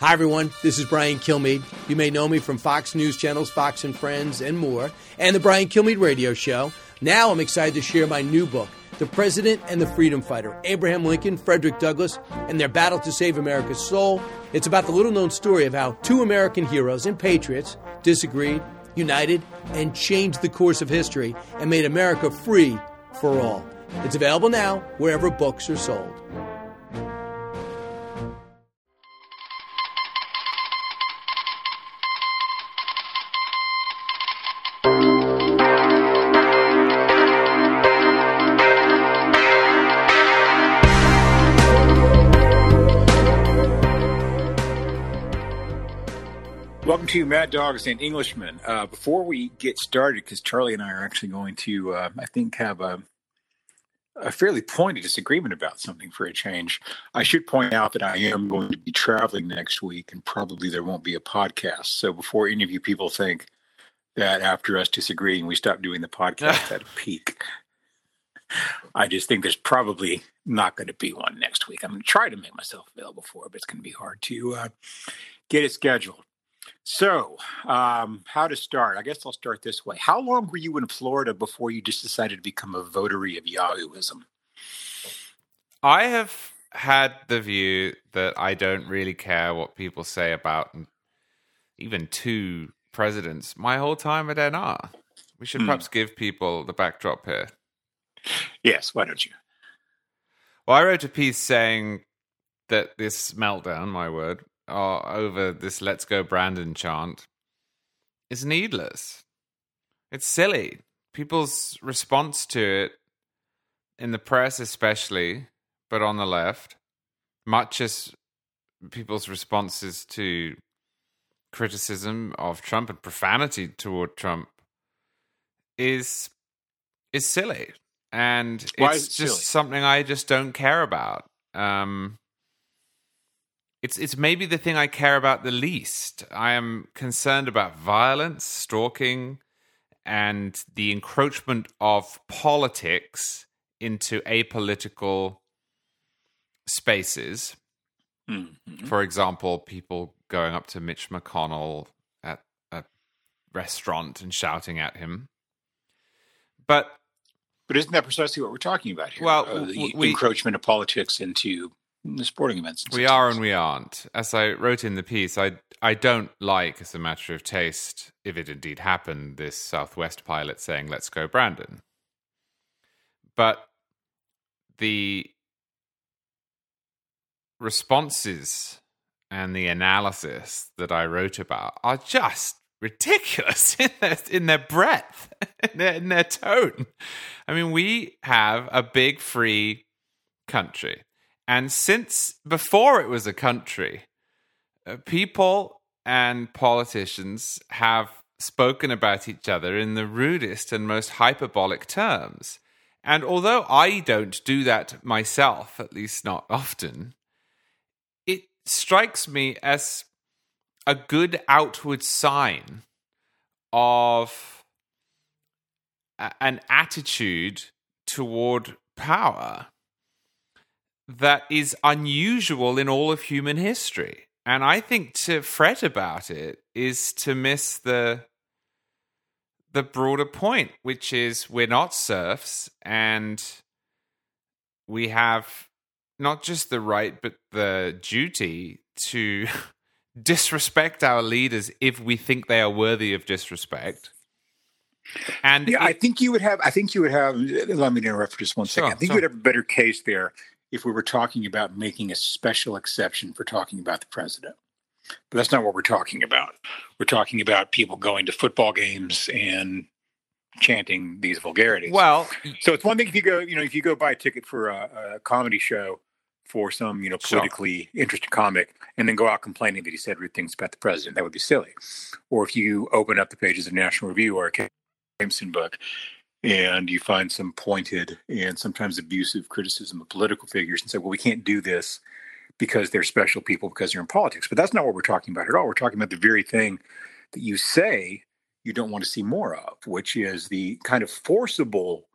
Hi, everyone. This is Brian Kilmeade. You may know me from Fox News channels, Fox and Friends, and more, and the Brian Kilmeade Radio Show. Now I'm excited to share my new book, The President and the Freedom Fighter Abraham Lincoln, Frederick Douglass, and their battle to save America's soul. It's about the little known story of how two American heroes and patriots disagreed, united, and changed the course of history and made America free for all. It's available now wherever books are sold. Welcome to Mad Dogs and Englishmen. Uh, before we get started, because Charlie and I are actually going to, uh, I think, have a, a fairly pointed disagreement about something for a change, I should point out that I am going to be traveling next week and probably there won't be a podcast. So before any of you people think that after us disagreeing, we stop doing the podcast at a peak, I just think there's probably not going to be one next week. I'm going to try to make myself available for it, but it's going to be hard to uh, get it scheduled. So, um, how to start? I guess I'll start this way. How long were you in Florida before you just decided to become a votary of Yahooism? I have had the view that I don't really care what people say about even two presidents my whole time at NR. We should Hmm. perhaps give people the backdrop here. Yes, why don't you? Well, I wrote a piece saying that this meltdown, my word, uh, over this "Let's Go Brandon" chant is needless. It's silly. People's response to it, in the press especially, but on the left, much as people's responses to criticism of Trump and profanity toward Trump, is is silly, and Why it's just silly? something I just don't care about. Um, it's it's maybe the thing I care about the least. I am concerned about violence, stalking, and the encroachment of politics into apolitical spaces. Mhm. For example, people going up to Mitch McConnell at a restaurant and shouting at him. But But isn't that precisely what we're talking about here? Well, Uh, the we- encroachment of politics into sporting events. we are and we aren't. As I wrote in the piece, I I don't like, as a matter of taste, if it indeed happened, this Southwest pilot saying "Let's go, Brandon." But the responses and the analysis that I wrote about are just ridiculous in their, in their breadth, in their, in their tone. I mean, we have a big free country. And since before it was a country, uh, people and politicians have spoken about each other in the rudest and most hyperbolic terms. And although I don't do that myself, at least not often, it strikes me as a good outward sign of an attitude toward power that is unusual in all of human history. And I think to fret about it is to miss the the broader point, which is we're not serfs and we have not just the right but the duty to disrespect our leaders if we think they are worthy of disrespect. And Yeah, I think you would have. I think you would have. Let me interrupt for just one second. Sure, I think sure. you would have a better case there if we were talking about making a special exception for talking about the president. But that's not what we're talking about. We're talking about people going to football games and chanting these vulgarities. well, so it's one thing if you go, you know, if you go buy a ticket for a, a comedy show for some, you know, politically interested comic, and then go out complaining that he said rude things about the president, that would be silly. Or if you open up the pages of National Review or a Jameson book, and you find some pointed and sometimes abusive criticism of political figures, and say, well, we can't do this because they're special people because they're in politics. But that's not what we're talking about at all. We're talking about the very thing that you say you don't want to see more of, which is the kind of forcible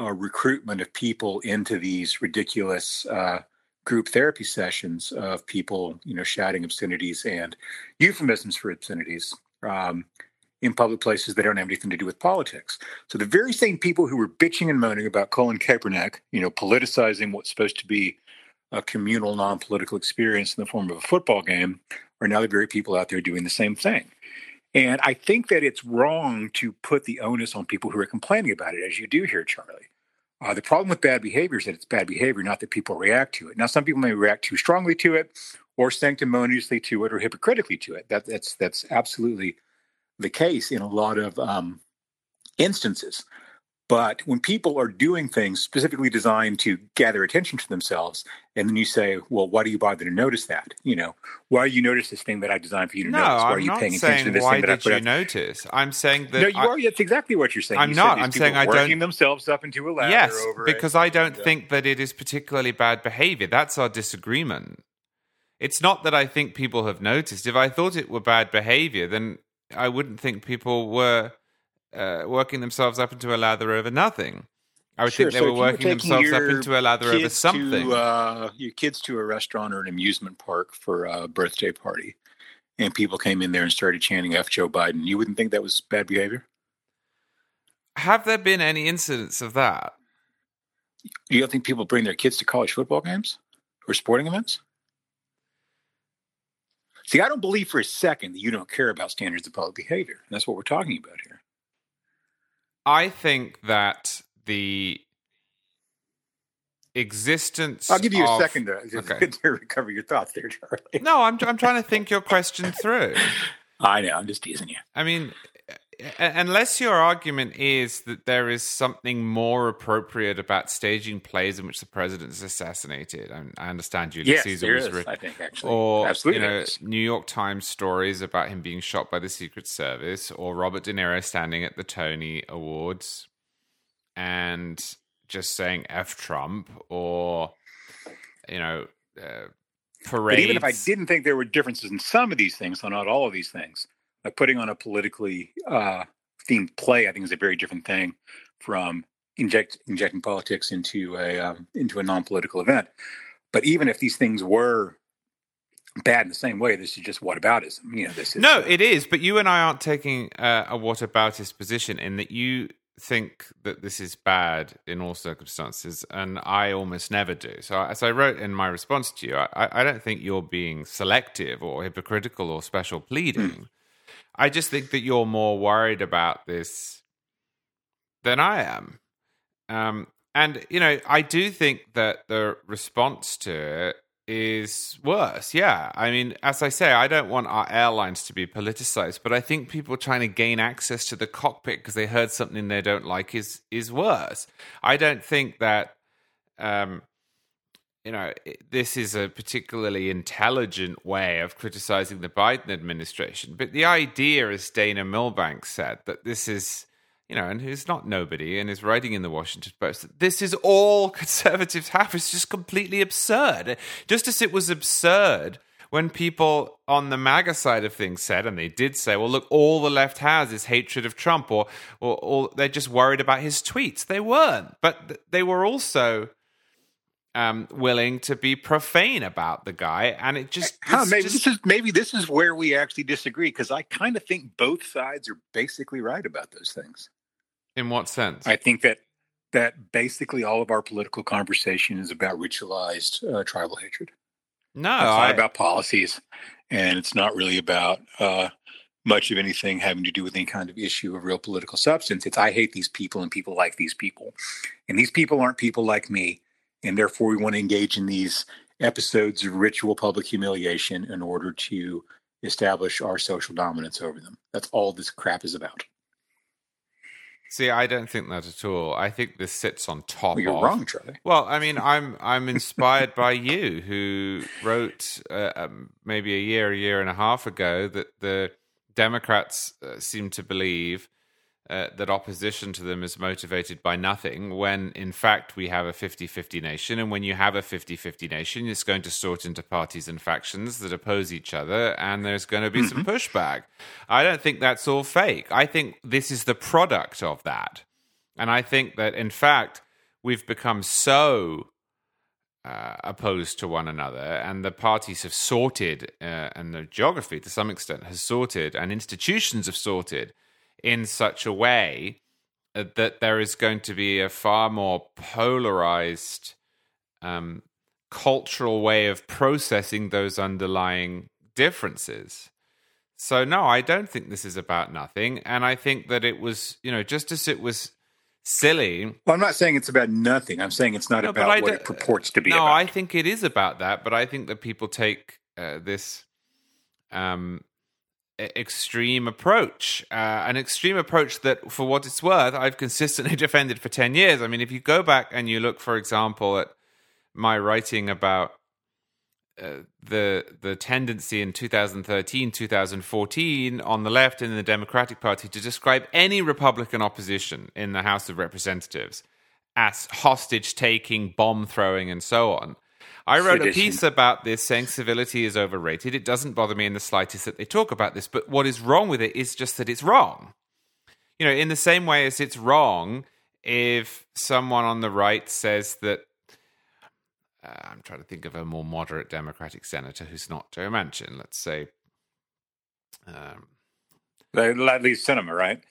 uh, recruitment of people into these ridiculous uh, group therapy sessions of people, you know, shouting obscenities and euphemisms for obscenities um, in public places that don't have anything to do with politics. So the very same people who were bitching and moaning about Colin Kaepernick, you know, politicizing what's supposed to be a communal, non-political experience in the form of a football game, are now the very people out there doing the same thing. And I think that it's wrong to put the onus on people who are complaining about it, as you do here, Charlie. Uh, the problem with bad behavior is that it's bad behavior, not that people react to it. Now, some people may react too strongly to it, or sanctimoniously to it, or hypocritically to it. That, that's that's absolutely the case in a lot of um, instances. But when people are doing things specifically designed to gather attention to themselves, and then you say, "Well, why do you bother to notice that? You know, why do you notice this thing that I designed for you to no, notice? Why I'm are you not paying attention to this why thing that I put you out?" notice. I'm saying that No, you I, are. That's exactly what you're saying. I'm You not. I'm saying I don't- themselves up into a ladder. yes, over because it. I don't And, uh, think that it is particularly bad behavior. That's our disagreement. It's not that I think people have noticed. If I thought it were bad behavior, then I wouldn't think people were uh, working themselves up into a lather over nothing. I would Sure, think they so were working themselves up into a lather over something. To, uh, your kids to a restaurant or an amusement park for a birthday party, and people came in there and started chanting "F Joe Biden." You wouldn't think that was bad behavior. have there been any incidents of that? You don't think people bring their kids to college football games or sporting events? See, I don't believe for a second that you don't care about standards of public behavior. And that's what we're talking about here. I think that the existence. I'll give you a second to, Okay. to recover your thoughts there, Charlie. No, I'm I'm trying to think your question through. I know, I'm just teasing you. I mean, unless your argument is that there is something more appropriate about staging plays in which the president is assassinated, and I understand Julius Yes, Caesar was is, written, I think, actually. or Absolutely you know. New York Times stories about him being shot by the Secret Service, or Robert De Niro standing at the Tony Awards and just saying "f Trump," or you know, uh, parades. But even if I didn't think there were differences in some of these things, so not all of these things, like putting on a politically uh, themed play, I think is a very different thing from inject injecting politics into a um, into a non political event. But even if these things were bad in the same way, this is just whataboutism. You know, this is No, uh, it is, but you and I aren't taking uh, a whataboutist position in that you think that this is bad in all circumstances, and I almost never do. So, as I wrote in my response to you, I, I don't think you're being selective or hypocritical or special pleading. I just think that you're more worried about this than I am. Um, and, you know, I do think that the response to it is worse. Yeah. I mean, as I say, I don't want our airlines to be politicized, but I think people trying to gain access to the cockpit because they heard something they don't like is is worse. I don't think that um you know, this is a particularly intelligent way of criticizing the Biden administration. But the idea, as Dana Milbank said, that this is, you know, and who's not nobody and is writing in the Washington Post, that this is all conservatives have is just completely absurd. Just as it was absurd when people on the MAGA side of things said, and they did say, well, look, all the left has is hatred of Trump, or, or, or they're just worried about his tweets. They weren't. But th- they were also um, willing to be profane about the guy, and it just, huh, maybe just- this is maybe this is where we actually disagree because I kind of think both sides are basically right about those things. in what sense? I think that that basically all of our political conversation is about ritualized uh, tribal hatred. no, it's I, not about policies, and it's not really about uh, much of anything having to do with any kind of issue of real political substance. It's I hate these people and people like these people, and these people aren't people like me, and therefore we want to engage in these episodes of ritual public humiliation in order to establish our social dominance over them. That's all this crap is about. see. I don't think that at all. I think this sits on top. Well, you're of, wrong, Charlie. Well, I mean, I'm I'm inspired by you, who wrote uh, um, maybe a year, a year and a half ago that the Democrats uh, seem to believe uh, that opposition to them is motivated by nothing, when in fact we have a 50-50 nation, and when you have a 50-50 nation, it's going to sort into parties and factions that oppose each other, and there's going to be some pushback. I don't think that's all fake. I think this is the product of that. And I think that, in fact, we've become so uh, opposed to one another, and the parties have sorted, uh, and the geography to some extent has sorted, and institutions have sorted in such a way uh, that there is going to be a far more polarized um, cultural way of processing those underlying differences. So, no, I don't think this is about nothing. And I think that it was, you know, just as it was silly. Well, I'm not saying it's about nothing. I'm saying it's not No, about what it purports to be No, about. I think it is about that, but I think that people take uh, this um, extreme approach, uh, an extreme approach that, for what it's worth, I've consistently defended for 10 years. I mean, if you go back and you look, for example, at my writing about uh, the the tendency in 2013 2014 on the left in the Democratic Party to describe any Republican opposition in the House of Representatives as hostage taking, bomb throwing, and so on. I wrote a piece about this saying civility is overrated. It doesn't bother me in the slightest that they talk about this, but what is wrong with it is just that it's wrong. You know, in the same way as it's wrong if someone on the right says that uh, I'm trying to think of a more moderate Democratic senator who's not Joe Manchin. Let's say, um, At least Sinema, right?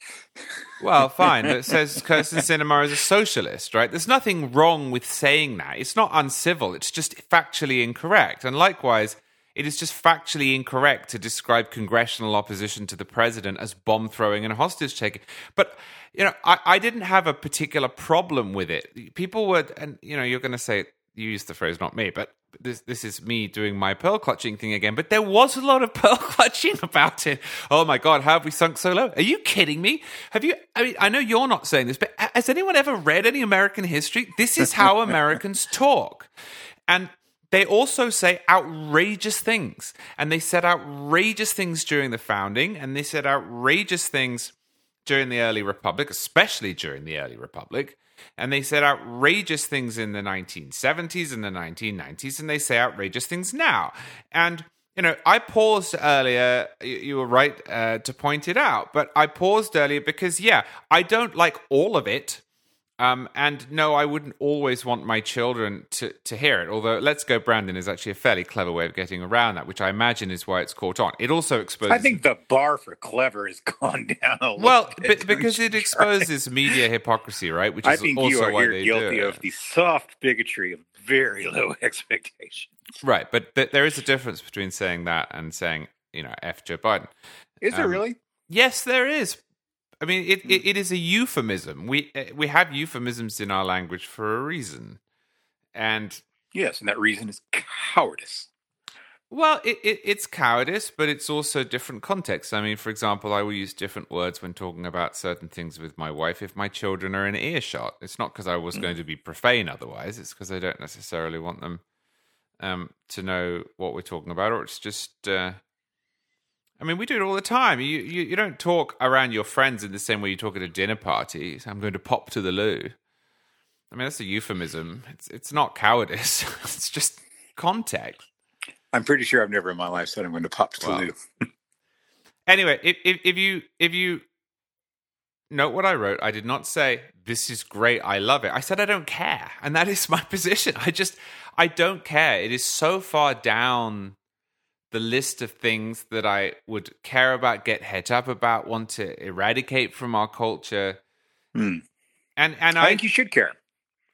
well, fine. That says Kyrsten Sinema is a socialist, right? There's nothing wrong with saying that. It's not uncivil. It's just factually incorrect. And likewise, it is just factually incorrect to describe congressional opposition to the president as bomb throwing and hostage taking. But you know, I, I didn't have a particular problem with it. People were, and you know, you're going to say you used the phrase, not me, but this this is me doing my pearl clutching thing again. But there was a lot of pearl clutching about it. Oh my god, how have we sunk so low? Are you kidding me? Have you? I mean, I know you're not saying this, but has anyone ever read any American history? This is how Americans talk, and they also say outrageous things. And they said outrageous things during the founding, and they said outrageous things during the early republic, especially during the early republic. And they said outrageous things in the 1970s and the 1990s, and they say outrageous things now. And, you know, I paused earlier, you, were right uh, to point it out, but I paused earlier because, yeah, I don't like all of it. Um, and no, I wouldn't always want my children to, to hear it. Although "Let's Go Brandon" is actually a fairly clever way of getting around that, which I imagine is why it's caught on. It also exposes. I think the bar for clever has gone down a little well, bit, don't because it exposes media hypocrisy, right? Which is I think also you are why you're they guilty of the soft bigotry of very low expectations. right. But th- there is a difference between saying that and saying, you know, "F Joe Biden." Is there Um, really? Yes, there is. I mean, it, it, it is a euphemism. We uh, we have euphemisms in our language for a reason, and Yes, and that reason is cowardice. Well, it, it, it's cowardice, but it's also different contexts. I mean, for example, I will use different words when talking about certain things with my wife if my children are in earshot. It's not because I was going to be profane otherwise, it's because I don't necessarily want them um, to know what we're talking about, or it's just. Uh, I mean, we do it all the time. You, you you don't talk around your friends in the same way you talk at a dinner party. I'm going to pop to the loo. I mean, that's a euphemism. It's it's not cowardice. it's just context. I'm pretty sure I've never in my life said I'm going to pop to the Well, loo. anyway, if, if if you if you note what I wrote, I did not say this is great, I love it. I said I don't care, and that is my position. I just I don't care. It is so far down the list of things that I would care about, get het up about, want to eradicate from our culture. Hmm. And and I, I think you should care.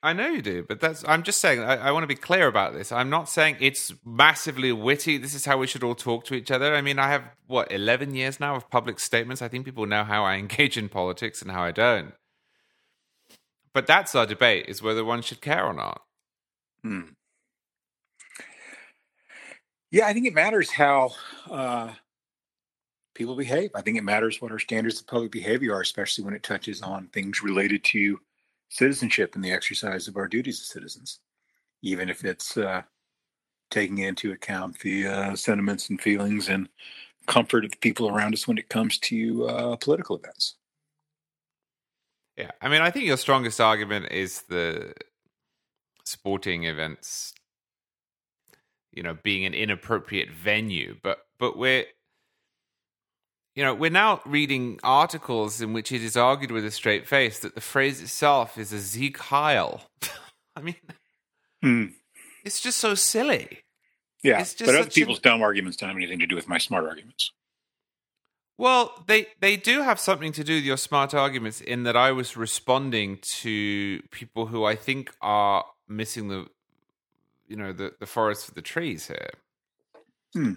I know you do, but that's. I'm just saying. I, I want to be clear about this. I'm not saying it's massively witty. This is how we should all talk to each other. I mean, I have what 11 years now of public statements. I think people know how I engage in politics and how I don't. But that's our debate: is whether one should care or not. Hmm. Yeah, I think it matters how uh, people behave. I think it matters what our standards of public behavior are, especially when it touches on things related to citizenship and the exercise of our duties as citizens, even if it's uh, taking into account the uh, sentiments and feelings and comfort of the people around us when it comes to uh, political events. Yeah, I mean, I think your strongest argument is the sporting events, you know, being an inappropriate venue. But but we're, you know, we're now reading articles in which it is argued with a straight face that the phrase itself is a Sieg Heil. I mean, Hmm. it's just so silly. Yeah, It's just but other people's dumb arguments don't have anything to do with my smart arguments. Well, they they do have something to do with your smart arguments in that I was responding to people who I think are missing the you know the the forest for the trees here. Hmm.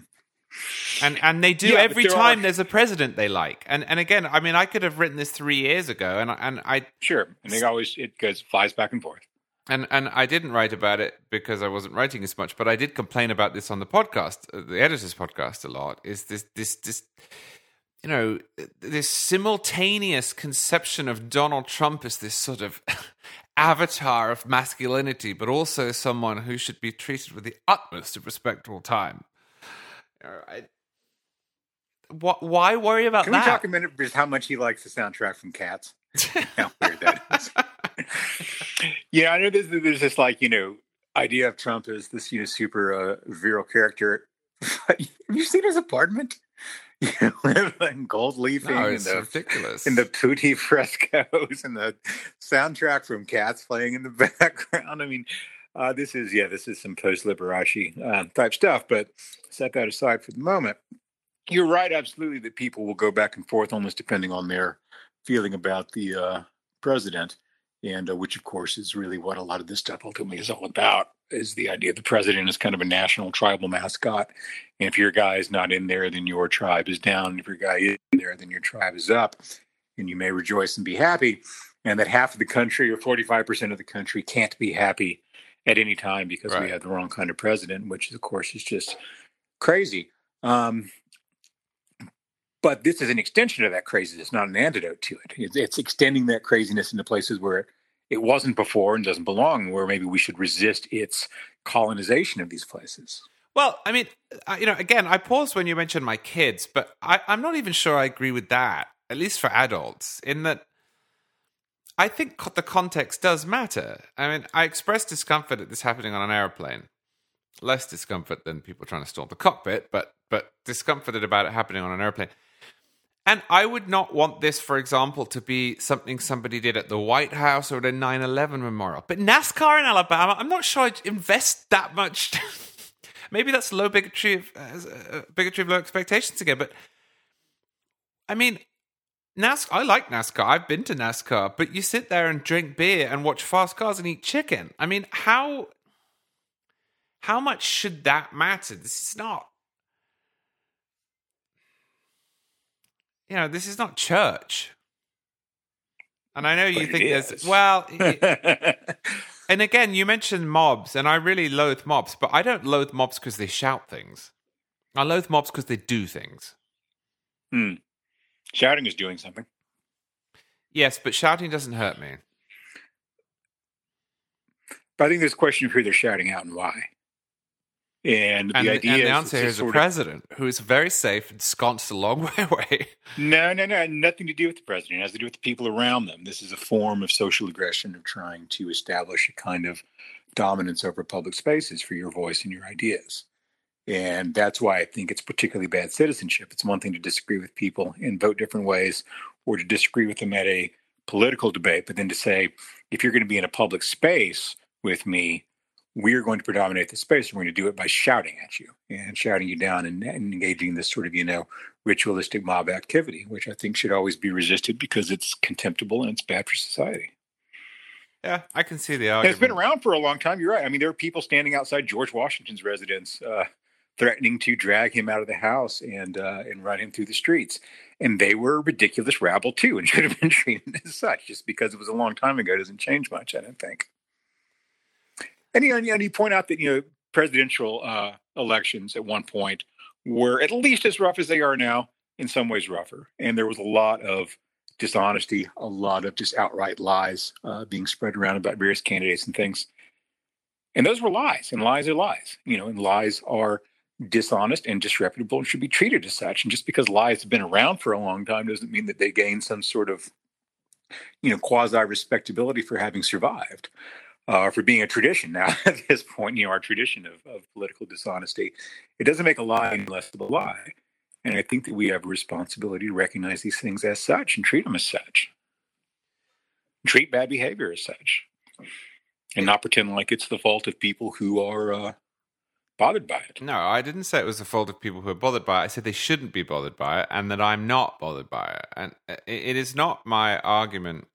And and they do Yeah, every there time are- there's a president they like. And and again, I mean I could have written this 3 years ago and I- and I Sure, and they always it goes flies back and forth. and and I didn't write about it because I wasn't writing as much, but I did complain about this on the podcast, uh, the editors podcast a lot. Is this this this you know this simultaneous conception of Donald Trump as this sort of avatar of masculinity, but also someone who should be treated with the utmost of respect all time. You know, I, wh- why worry about Can we talk a minute just how much he likes the soundtrack from Cats? how weird that is. yeah, I know there's, there's this like you know idea of Trump as this you know super uh, virile character. Have you seen his apartment? And gold leafing no, and the ridiculous. and the putti frescoes and the soundtrack from Cats playing in the background. I mean, uh, this is yeah, this is some post Liberace uh, type stuff. But set that aside for the moment. You're right, absolutely, that people will go back and forth almost depending on their feeling about the uh, president, and uh, which of course is really what a lot of this stuff ultimately is all about. Is the idea the president is kind of a national tribal mascot, and if your guy is not in there, then your tribe is down. And if your guy is in there, then your tribe is up and you may rejoice and be happy, and that half of the country or 45% of the country can't be happy at any time because Right. we have the wrong kind of president, which of course is just crazy. Um, but this is an extension of that craziness, not an antidote to it. It's, it's extending that craziness into places where it, wasn't before and doesn't belong, where maybe we should resist its colonization of these places. Well, I mean, uh, you know, again, I paused when you mentioned my kids, but I, I'm not even sure I agree with that, at least for adults, in that I think the context does matter. I mean, I expressed discomfort at this happening on an airplane. Less discomfort than people trying to storm the cockpit, but but discomforted about it happening on an airplane. And I would not want this, for example, to be something somebody did at the White House or at a 9 11 memorial. But NASCAR in Alabama, I'm not sure I'd invest that much. Maybe that's low bigotry of, uh, bigotry of low expectations again. But I mean, NASCAR, I like NASCAR. I've been to NASCAR, but you sit there and drink beer and watch fast cars and eat chicken. I mean, how how much should that matter? This is not you know, this is not church. And I know you But think this. well, it- and again, you mentioned mobs, and I really loathe mobs, but I don't loathe mobs because they shout things. I loathe mobs because they do things. Hmm. Shouting is doing something. Yes, but shouting doesn't hurt me. But I think there's a question of who they're shouting out and why. And, And, the and idea the is answer here is a sort of- president who is very safe and sconced a long way away. No, no, no. Nothing to do with the president. It has to do with the people around them. This is a form of social aggression of trying to establish a kind of dominance over public spaces for your voice and your ideas. And that's why I think it's particularly bad citizenship. It's one thing to disagree with people and vote different ways or to disagree with them at a political debate, but then to say, if you're going to be in a public space with me, we're going to predominate the space. and We're going to do it by shouting at you and shouting you down and, and engaging this sort of, you know, ritualistic mob activity, which I think should always be resisted because it's contemptible and it's bad for society. Yeah, I can see the argument. it's been around for a long time. You're right. I mean, there are people standing outside George Washington's residence, uh, threatening to drag him out of the house and uh, and run him through the streets. And they were a ridiculous rabble too, and should have been treated as such. Just because it was a long time ago doesn't change much, I don't think. And you know, and you point out that you know presidential uh, elections at one point were at least as rough as they are now, in some ways rougher. And there was a lot of dishonesty, a lot of just outright lies uh, being spread around about various candidates and things. And those were lies, and lies are lies, you know, and lies are dishonest and disreputable and should be treated as such. And just because lies have been around for a long time doesn't mean that they gain some sort of, you know, quasi respectability for having survived. Uh, for being a tradition now at this point, you know, our tradition of, of political dishonesty, it doesn't make a lie any less of a lie. And I think that we have a responsibility to recognize these things as such and treat them as such. Treat bad behavior as such. and not pretend like it's the fault of people who are uh, bothered by it. No, I didn't say it was the fault of people who are bothered by it. I said they shouldn't be bothered by it, and that I'm not bothered by it. And it is not my argument,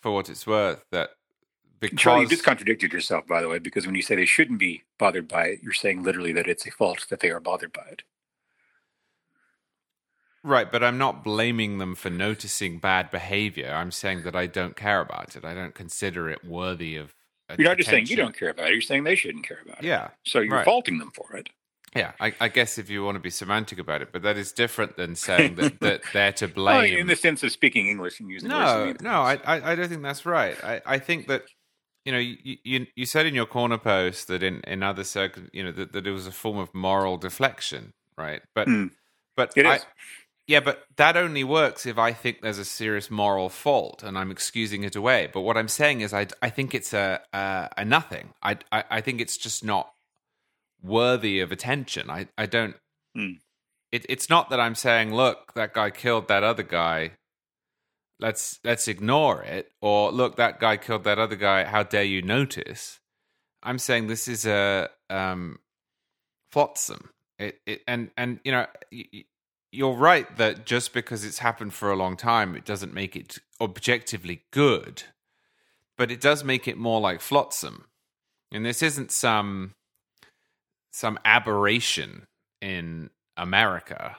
for what it's worth, that because Charlie, you just contradicted yourself, by the way, because when you say they shouldn't be bothered by it, you're saying literally that it's a fault that they are bothered by it. Right, but I'm not blaming them for noticing bad behavior. I'm saying that I don't care about it. I don't consider it worthy of. You're not just saying you don't care about it. You're saying they shouldn't care about it. Yeah. So you're right. faulting them for it. Yeah, I, I, guess if you want to be semantic about it, but that is different than saying that, that they're to blame. Well, in the sense of speaking English and using no, no, I, I, I don't think that's right. I, I think that you know you, you you said in your corner post that in in other circles, you know that, that it was a form of moral deflection, right? But mm. but it is. I, yeah, but that only works if I think there's a serious moral fault and I'm excusing it away. But what I'm saying is, I, I think it's a, a, a nothing. I, I, I think it's just not worthy of attention. I, I don't. Hmm. It, it's not that I'm saying, look, that guy killed that other guy. Let's let's ignore it. Or look, that guy killed that other guy. How dare you notice? I'm saying this is a um, flotsam. It, it and and you know you're right that just because it's happened for a long time, it doesn't make it objectively good, but it does make it more like flotsam. And this isn't some some aberration in America.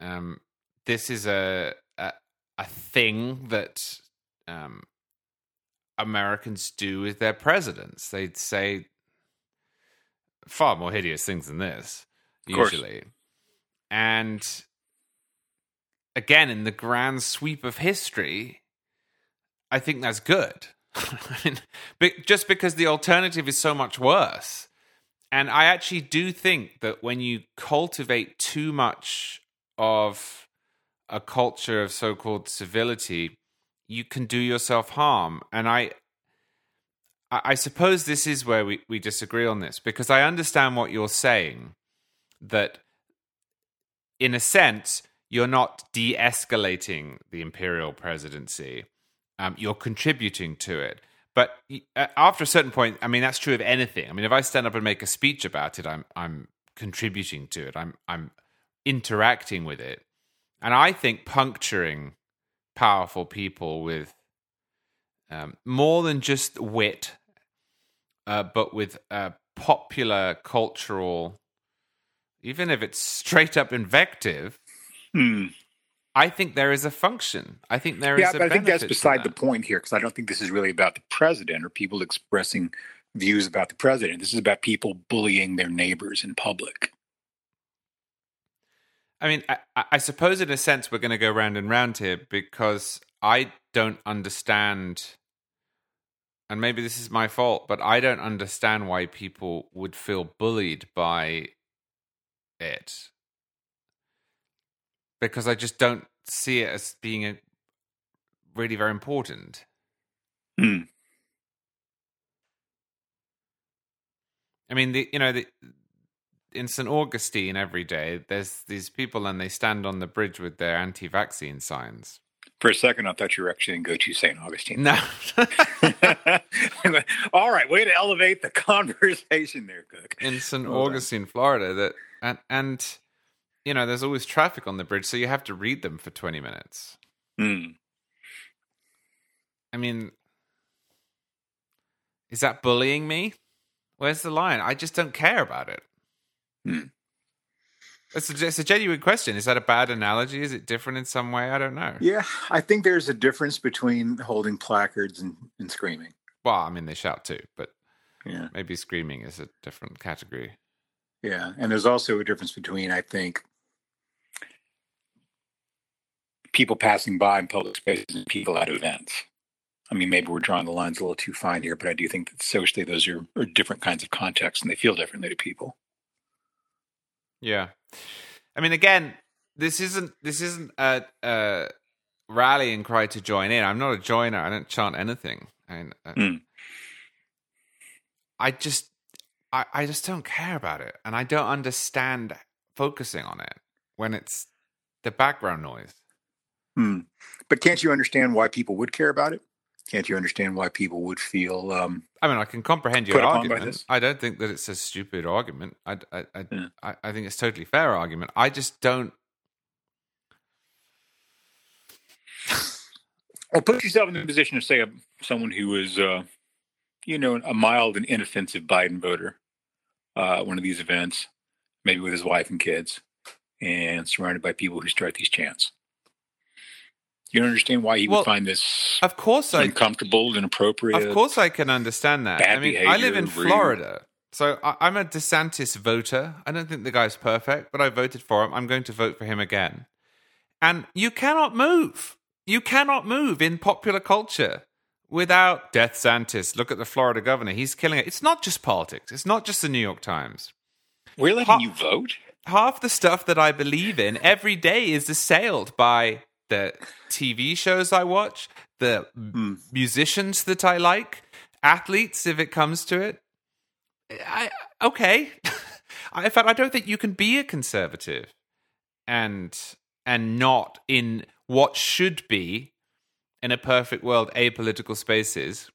Um, this is a, a, a thing that um, Americans do with their presidents. They'd say far more hideous things than this, usually. And again, in the grand sweep of history, I think that's good. I mean, just because the alternative is so much worse. And I actually do think that when you cultivate too much of a culture of so called civility, you can do yourself harm. And I, I suppose this is where we, we disagree on this because I understand what you're saying that in a sense, you're not de escalating the imperial presidency, um, you're contributing to it. But uh, after a certain point, I mean, that's true of anything. I mean, if I stand up and make a speech about it, I'm, I'm contributing to it, I'm, I'm interacting with it. And I think puncturing powerful people with um, more than just wit, uh, but with uh, popular cultural even if it's straight up invective, hmm. I think there is a function. I think there yeah, is. but I think that's beside that. the point here because I don't think this is really about the president or people expressing views about the president. This is about people bullying their neighbors in public. I mean, I, I suppose in a sense we're going to go round and round here because I don't understand, and maybe this is my fault, but I don't understand why people would feel bullied by it because I just don't see it as being a, really very important. Hmm. I mean, the you know the in St Augustine every day, there's these people and they stand on the bridge with their anti-vaccine signs. For a second, I thought you were actually going to go to St. Augustine. No. All right, way to elevate the conversation there, Cooke. In St. Augustine, Florida, that and and you know there's always traffic on the bridge so you have to read them for 20 minutes mm. i mean is that bullying me where's the line i just don't care about it mm. it's, a, it's a genuine question. Is that a bad analogy? Is it different in some way? I don't know. Yeah i think there's a difference between holding placards and, and screaming. Well i mean they shout too but yeah. maybe screaming is a different category. Yeah, and there's also a difference between I think people passing by in public spaces and people at events. I mean, maybe we're drawing the lines a little too fine here, but I do think that socially those are, are different kinds of contexts and they feel differently to people. Yeah, I mean, again, this isn't this isn't a, a rallying cry to join in. I'm not a joiner. I don't chant anything. I, I, mm. I just I, I just don't care about it. And I don't understand focusing on it when it's the background noise. Hmm. But can't you understand why people would care about it? Can't you understand why people would feel? Um, I mean, I can comprehend your argument. I don't think that it's a stupid argument. I, I, I, yeah. I, I think it's totally fair argument. I just don't. Well, put yourself in the position of, say, a, someone who is, uh, you know, a mild and inoffensive Biden voter, uh, one of these events, maybe with his wife and kids, and surrounded by people who start these chants. You don't understand why he well, would find this of course uncomfortable, I, inappropriate. Of course, I can understand that. I mean, behavior, I live in rude. Florida, so I, I'm a DeSantis voter. I don't think the guy's perfect, but I voted for him. I'm going to vote for him again. And you cannot move. You cannot move in popular culture without Death Santis. Look at the Florida governor; he's killing it. It's not just politics. It's not just the New York Times. We're letting ha- you vote. Half the stuff that I believe in every day is assailed by the TV shows I watch, the hmm. musicians that I like, athletes if it comes to it. I okay. In fact, I don't think you can be a conservative and and not in what should be in a perfect world apolitical spaces.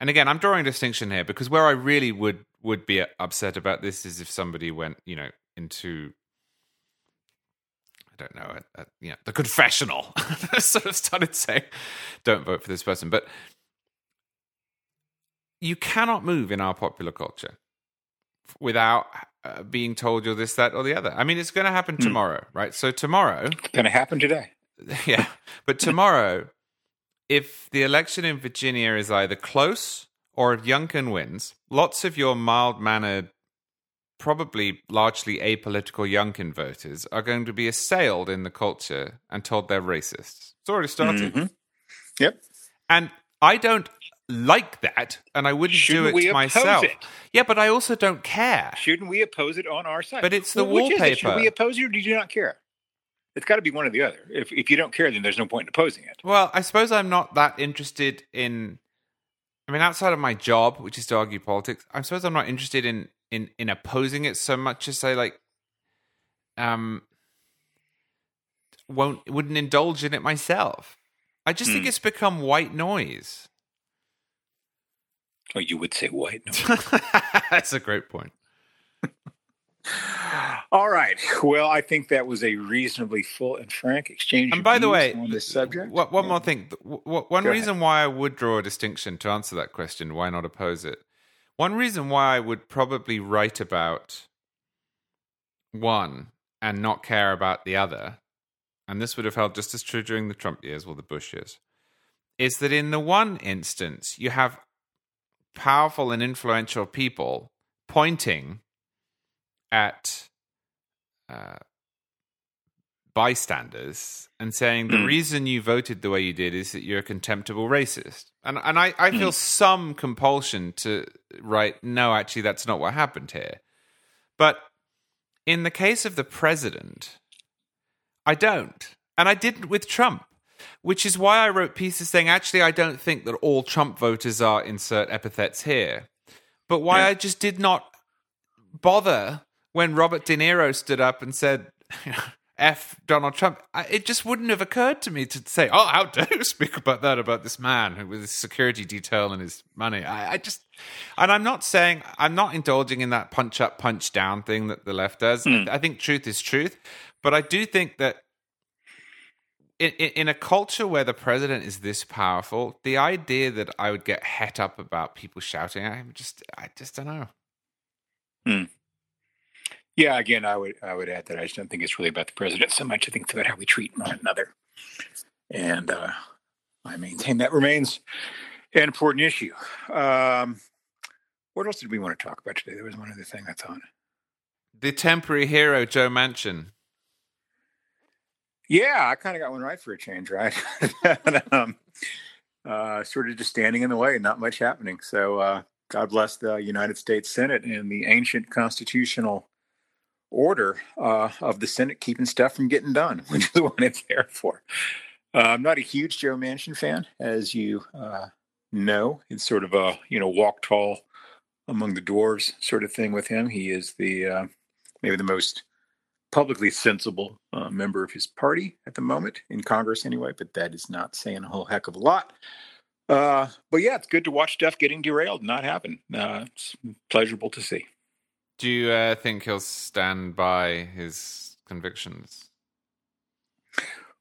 And again, I'm drawing a distinction here because where I really would would be upset about this is if somebody went, you know, into I don't know, a, a, you know, the confessional sort of started saying, "Don't vote for this person." But you cannot move in our popular culture without uh, being told you're this, that, or the other. I mean, it's going to happen mm. tomorrow, right? So tomorrow, It's going to happen today. Yeah, but tomorrow, if the election in Virginia is either close or if Youngkin wins, lots of your mild mannered probably largely apolitical young voters are going to be assailed in the culture and told they're racists. It's already started. Mm-hmm. Yep. And I don't like that, and I wouldn't Shouldn't do it myself. It? Yeah, but I also don't care. Shouldn't we oppose it on our side? But it's the well, wallpaper. It? Should we oppose it or do you not care? It's got to be one or the other. If if you don't care, then there's no point in opposing it. Well, I suppose I'm not that interested in. I mean, outside of my job, which is to argue politics, I suppose I'm not interested in in in opposing it so much as I like um won't wouldn't indulge in it myself. I just think hmm. it's become white noise. Oh, you would say white noise. That's a great point. All right. Well, I think that was a reasonably full and frank exchange. And by the way, on this subject. One, one yeah. more thing. One Go reason ahead. why I would draw a distinction to answer that question, why not oppose it, one reason why I would probably write about one and not care about the other, and this would have held just as true during the Trump years or the Bush years, is that in the one instance, you have powerful and influential people pointing at uh, bystanders and saying the hmm. reason you voted the way you did is that you're a contemptible racist. And and I, I feel hmm. some compulsion to write, no, actually that's not what happened here. But in the case of the president, I don't. And I didn't with Trump. Which is why I wrote pieces saying, actually, I don't think that all Trump voters are insert epithets here. But why yeah. I just did not bother when Robert De Niro stood up and said, F Donald Trump, it just wouldn't have occurred to me to say, "Oh, how dare you speak about that about this man with his security detail and his money." I, I, just, and I'm not saying I'm not indulging in that punch up, punch down thing that the left does. Mm. I, I, think truth is truth, but I do think that in, in, a culture where the president is this powerful, the idea that I would get het up about people shouting, I'm just, I just don't know. Hmm. Yeah, again, I would I would add that I just don't think it's really about the president so much. I think it's about how we treat one another, and uh, I maintain that remains an important issue. Um, what else did we want to talk about today? There was one other thing I thought. The temporary hero, Joe Manchin. Yeah, I kind of got one right for a change, right? um, uh, sort of just standing in the way, not much happening. So uh, God bless the United States Senate and the ancient constitutional order uh, of the Senate keeping stuff from getting done, which is what it's there for. Uh, I'm not a huge Joe Manchin fan, as you uh, know. It's sort of a you know walk tall among the dwarves sort of thing with him. He is the uh, maybe the most publicly sensible uh, member of his party at the moment in Congress, anyway. But that is not saying a whole heck of a lot. Uh, but yeah, it's good to watch stuff getting derailed not happen. It's pleasurable to see. Do you uh, think he'll stand by his convictions?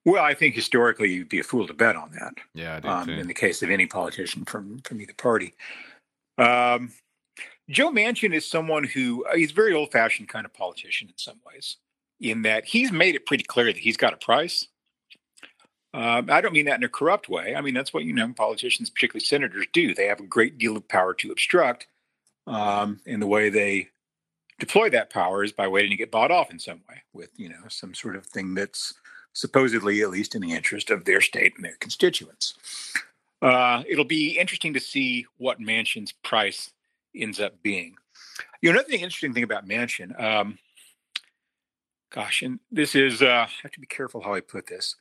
Well, I think historically you'd be a fool to bet on that. Yeah, I do um, in the case of any politician from from either party. Um, Joe Manchin is someone who uh, he's a very old fashioned kind of politician in some ways, in that he's made it pretty clear that he's got a price. Um, I don't mean that in a corrupt way. I mean that's what you know politicians, particularly senators, do. They have a great deal of power to obstruct, um, and the way they deploy that power is by waiting to get bought off in some way with you know some sort of thing that's supposedly at least in the interest of their state and their constituents. Uh, it'll be interesting to see what Manchin's price ends up being. You know, another interesting thing about mansion um, gosh, and this is uh, I have to be careful how I put this.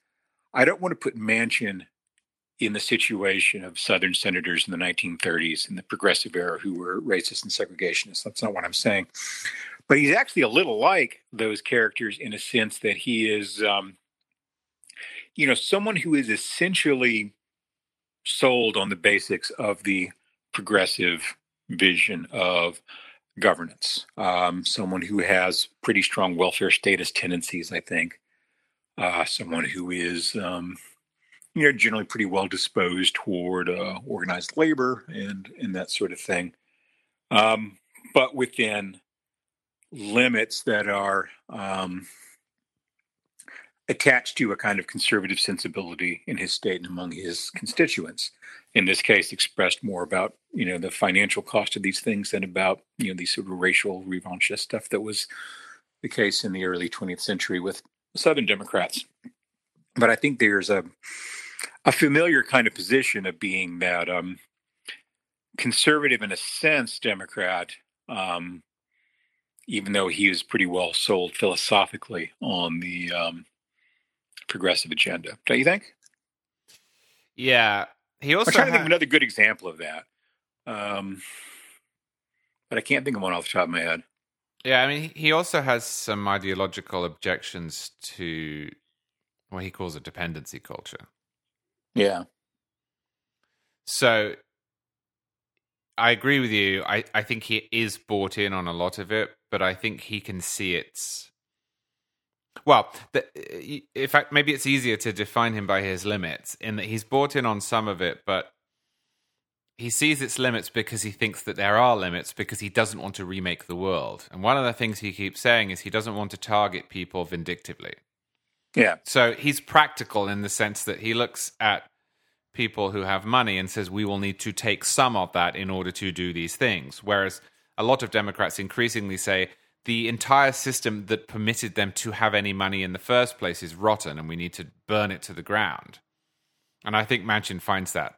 I don't want to put Manchin in the situation of Southern senators in the 1930s in the progressive era who were racist and segregationists. That's not what I'm saying. But he's actually a little like those characters in a sense that he is, um, you know, someone who is essentially sold on the basics of the progressive vision of governance. Um, someone who has pretty strong welfare status tendencies, I think. Uh, someone who is, um, you know, generally pretty well disposed toward uh, organized labor and and that sort of thing, um, but within limits that are um, attached to a kind of conservative sensibility in his state and among his constituents. In this case, expressed more about you know the financial cost of these things than about you know these sort of racial revanchist stuff that was the case in the early 20th century with Southern Democrats. But I think there's a a familiar kind of position of being that um, conservative in a sense Democrat, um, even though he is pretty well sold philosophically on the um, progressive agenda. Don't you think? Yeah, he also I'm trying to think of another good example of that, um, but I can't think of one off the top of my head. Yeah, I mean, he also has some ideological objections to what he calls a dependency culture. Yeah, So I agree with you. I, I think he is bought in on a lot of it, but I think he can see its. Well, the, in fact, maybe it's easier to define him by his limits in that he's bought in on some of it, but he sees its limits because he thinks that there are limits because he doesn't want to remake the world. And one of the things he keeps saying is he doesn't want to target people vindictively. Yeah, So he's practical in the sense that he looks at people who have money and says, we will need to take some of that in order to do these things. Whereas a lot of Democrats increasingly say the entire system that permitted them to have any money in the first place is rotten and we need to burn it to the ground. And I think Manchin finds that.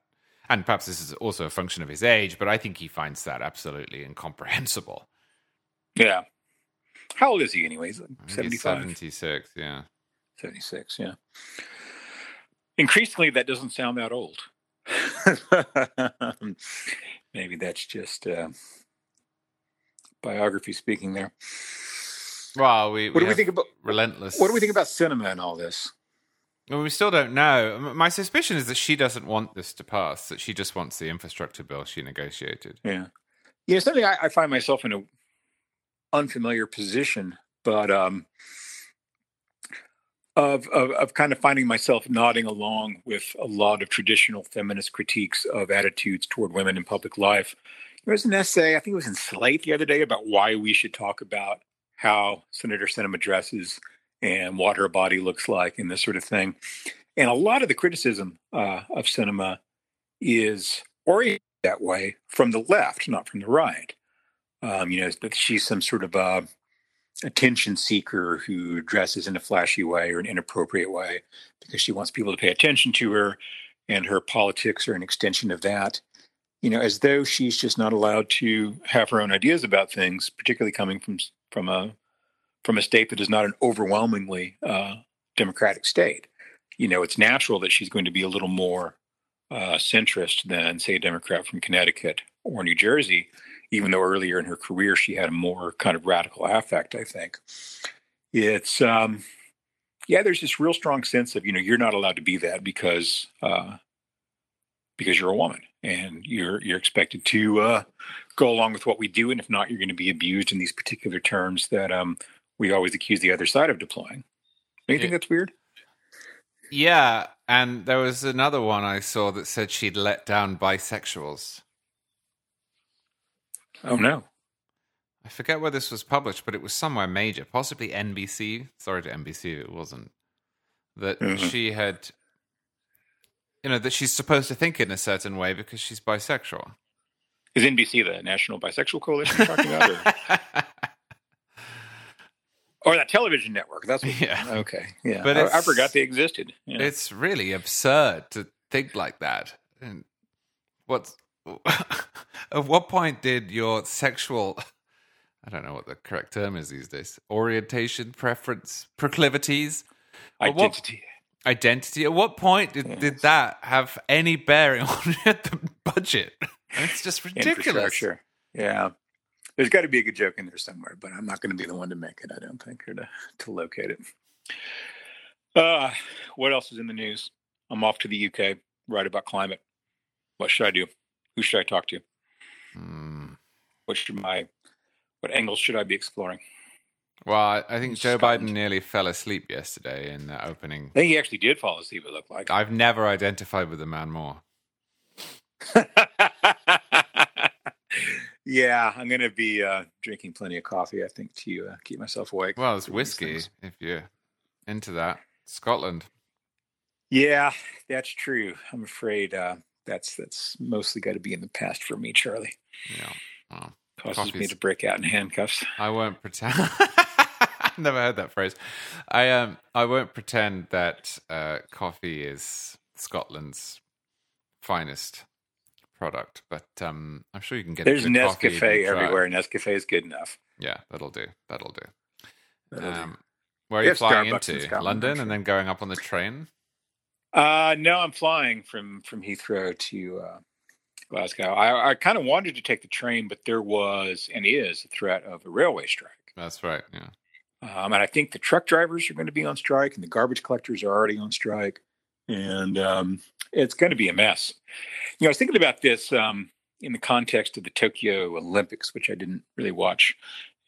And perhaps this is also a function of his age, but I think he finds that absolutely incomprehensible. yeah. How old is he, anyways? I 75, 76, yeah. 76, yeah. Increasingly, that doesn't sound that old. Maybe that's just uh, biography speaking there. Well, we, What do we think about relentless. what do we think about Sinema and all this? Well, we still don't know. My suspicion is that she doesn't want this to pass. That she just wants the infrastructure bill she negotiated. Yeah, yeah. something I, I find myself in a unfamiliar position, but um, of, of of kind of finding myself nodding along with a lot of traditional feminist critiques of attitudes toward women in public life. There was an essay, I think it was in Slate the other day, about why we should talk about how Senator Sinema dresses and what her body looks like and this sort of thing. And a lot of the criticism uh, of Sinema is oriented that way from the left, not from the right. Um, you know, that she's some sort of uh, attention seeker who dresses in a flashy way or an inappropriate way because she wants people to pay attention to her, and her politics are an extension of that. You know, as though she's just not allowed to have her own ideas about things, particularly coming from from a from a state that is not an overwhelmingly uh, democratic state. You know, it's natural that she's going to be a little more uh, centrist than, say, a Democrat from Connecticut or New Jersey, even though earlier in her career she had a more kind of radical affect, I think. It's, um, yeah, there's this real strong sense of, you know, you're not allowed to be that because uh, because you're a woman and you're you're expected to uh, go along with what we do, and if not, you're going to be abused in these particular terms that um, we always accuse the other side of deploying. Do you think that's weird? Yeah, and there was another one I saw that said she'd let down bisexuals. Oh no. I forget where this was published, but it was somewhere major, possibly NBC. Sorry to NBC, it wasn't. That mm-hmm. she had, you know, that she's supposed to think in a certain way because she's bisexual. Is NBC the National Bisexual Coalition you're talking about? Or? or that television network. That's what, yeah. Okay, yeah. But I, I forgot they existed. Yeah. It's really absurd to think like that. And what's at what point did your sexual I don't know what the correct term is these days. Orientation, preference, proclivities, identity. What, identity. At what point did, yes. did that have any bearing on the budget? It's just ridiculous. Yeah. There's got to be a good joke in there somewhere, but I'm not going to be the one to make it, I don't think, or to, to locate it. Uh, what else is in the news? I'm off to the UK, write about climate. What should I do? Who should I talk to? Hmm. What should my what angles should I be exploring? Well, I, think Joe Biden nearly fell asleep yesterday in the opening. I think he actually did fall asleep. It looked like. I've never identified with the man more. yeah, I'm going to be uh, drinking plenty of coffee. I think to uh, keep myself awake. Well, it's whiskey if you're into that. Scotland. Yeah, that's true. I'm afraid uh, that's that's mostly got to be in the past for me, Charlie. Yeah. Causes Coffee's... me to break out in handcuffs. I won't pretend. Never heard that phrase. I um I won't pretend that uh, coffee is Scotland's finest product, but um I'm sure you can get. There's Nescafe everywhere. Nescafe is good enough. Yeah, that'll do. That'll do. That'll um, do. Where are you flying Starbucks into? Scotland, London, and then going up on the train. Uh, no, I'm flying from from Heathrow to uh, Glasgow. I, I kind of wanted to take the train, but there was and is a threat of a railway strike. That's right. Yeah. Um, and I think the truck drivers are going to be on strike, and the garbage collectors are already on strike, and um, it's going to be a mess. You know, I was thinking about this um, in the context of the Tokyo Olympics, which I didn't really watch,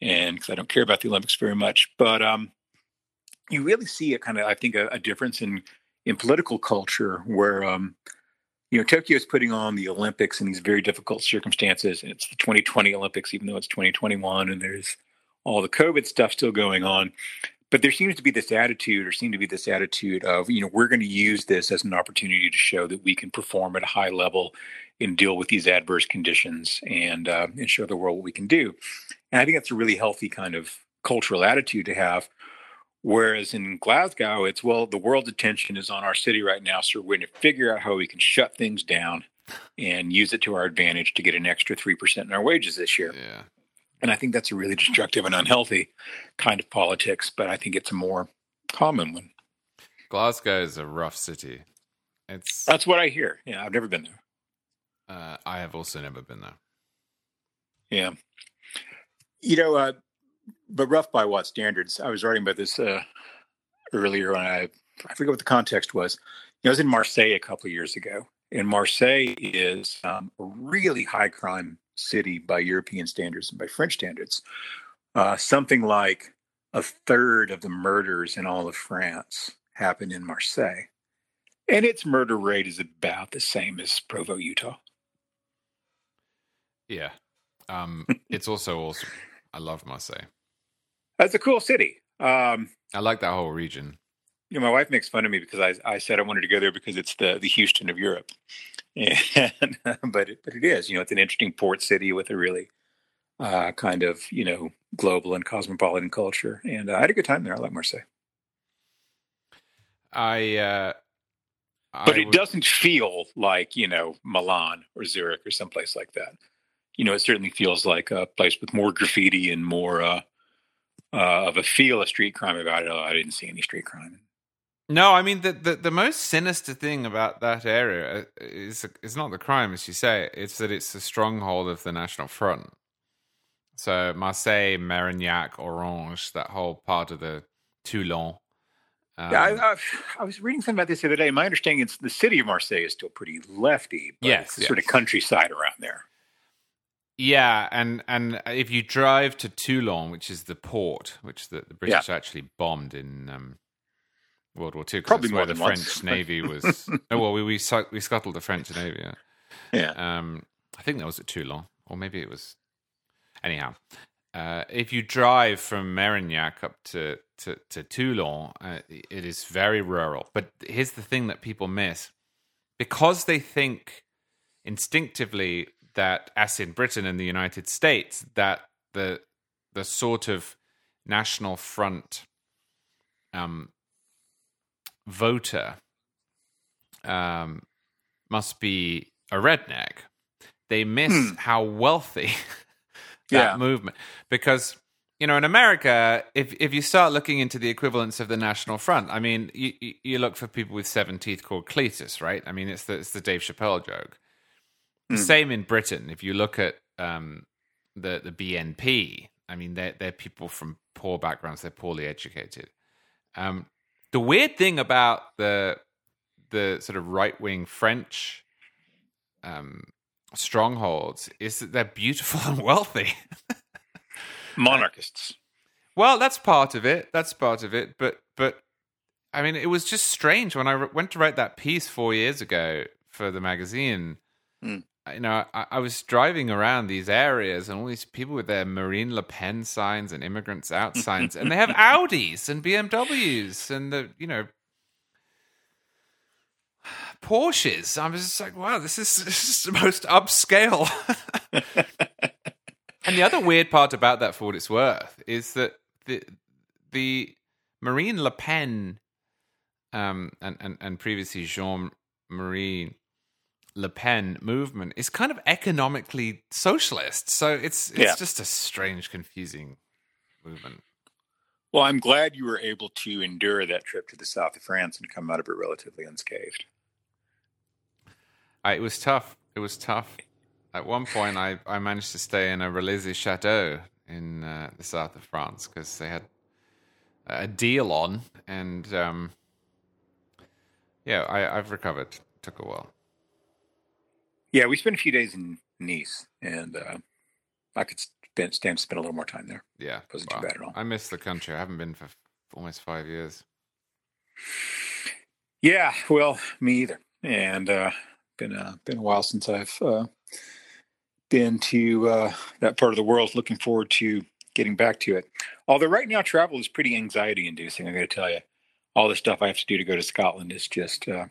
and because I don't care about the Olympics very much, but um, you really see a kind of, I think, a, a difference in in political culture where um, you know, Tokyo is putting on the Olympics in these very difficult circumstances. And it's the 2020 Olympics, even though it's 2021 and there's all the COVID stuff still going on. But there seems to be this attitude, or seem to be this attitude of, you know, we're going to use this as an opportunity to show that we can perform at a high level and deal with these adverse conditions and uh, and show the world what we can do. And I think that's a really healthy kind of cultural attitude to have Whereas in Glasgow, it's well, the world's attention is on our city right now, so we're going to figure out how we can shut things down and use it to our advantage to get an extra three percent in our wages this year. Yeah. And I think that's a really destructive and unhealthy kind of politics, but I think it's a more common one. Glasgow is a rough city. It's that's what I hear. Yeah, I've never been there. Uh, I have also never been there. Yeah. You know, uh, but rough by what standards? I was writing about this uh, earlier, and I I forget what the context was. You know, I was in Marseille a couple of years ago, and Marseille is um, a really high crime city by European standards and by French standards. Uh, something like a third of the murders in all of France happen in Marseille, and its murder rate is about the same as Provo, Utah. Yeah, um, it's also awesome. I love Marseille. That's a cool city. Um, I like that whole region. You know, my wife makes fun of me because I, I said I wanted to go there because it's the the Houston of Europe, and but it, but it is. You know, it's an interesting port city with a really uh, kind of you know global and cosmopolitan culture, and uh, I had a good time there. I like Marseille. I. Uh, but I it would... doesn't feel like you know Milan or Zurich or someplace like that. You know, it certainly feels like a place with more graffiti and more uh, uh, of a feel of street crime about it. I didn't see any street crime. No, I mean the, the, the most sinister thing about that area is is not the crime, as you say. It's that it's the stronghold of the National Front. So Marseille, Marignane, Orange, that whole part of the Toulon, Um, yeah, I, I, I, was reading something about this the other day. My understanding is the city of Marseille is still pretty lefty, but yes, it's yes. sort of countryside around there. Yeah, and and if you drive to Toulon, which is the port, which the, the British yeah. actually bombed in um, World War II, probably where the once. French Navy was. oh well, we we, we scuttled the French Navy. Yeah. yeah. Um, I think that was at Toulon, or maybe it was. Anyhow, uh, if you drive from Marignane up to to, to Toulon, uh, it is very rural. But here's the thing that people miss: because they think instinctively that, as in Britain and the United States, that the the sort of national front um, voter um, must be a redneck. They miss Hmm. how wealthy that Yeah. movement because you know in America, if if you start looking into the equivalents of the National Front, I mean, you you- you look for people with seven teeth called Cletus, right? I mean, it's the it's the Dave Chappelle joke. The Hmm. same in Britain. If you look at um, the the BNP, I mean, they're they're people from poor backgrounds. They're poorly educated. Um, the weird thing about the the sort of right wing French um, strongholds is that they're beautiful and wealthy. Monarchists. Well, that's part of it. That's part of it. But but I mean, it was just strange when I r- went to write that piece four years ago for the magazine. Hmm. You know, I, I was driving around these areas and all these people with their Marine Le Pen signs and immigrants out signs, and they have Audis and BMWs and the you know Porsches. I was just like, wow, this is this is the most upscale. and the other weird part about that, for what it's worth, is that the the Marine Le Pen um, and, and and previously Jean Marie Le Pen movement is kind of economically socialist. So it's it's Yeah. just a strange, confusing movement. Well, I'm glad you were able to endure that trip to the south of France and come out of it relatively unscathed. I, it was tough. It was tough. At one point, I, I managed to stay in a Relizzi chateau in uh, the south of France because they had a deal on, and um, yeah, I, I've recovered. took a while. Yeah, we spent a few days in Nice, and uh, I could spend, stand to spend a little more time there. Yeah, Wasn't too bad at all. I miss the country. I haven't been for f- almost five years. Yeah, well, me either. And uh, been uh, been a while since I've uh, been to uh, that part of the world. Looking forward to getting back to it. Although right now travel is pretty anxiety inducing. I got to tell you, all the stuff I have to do to go to Scotland is just uh,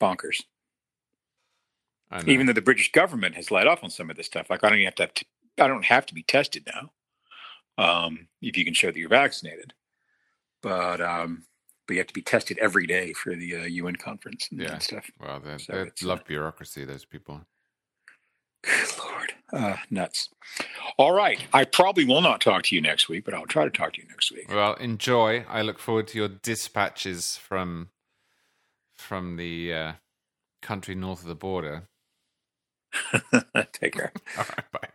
bonkers. Even though the British government has let off on some of this stuff, like I don't even have to. Have t- I don't have to be tested now. Um, if you can show that you're vaccinated, but um, but you have to be tested every day for the uh, UN conference and, Yeah. stuff. well, they So they love uh, bureaucracy. Those people. Good Lord, uh, nuts. All right, I probably will not talk to you next week, but I'll try to talk to you next week. Well, enjoy. I look forward to your dispatches from from the uh, country north of the border. Take care. All right, bye.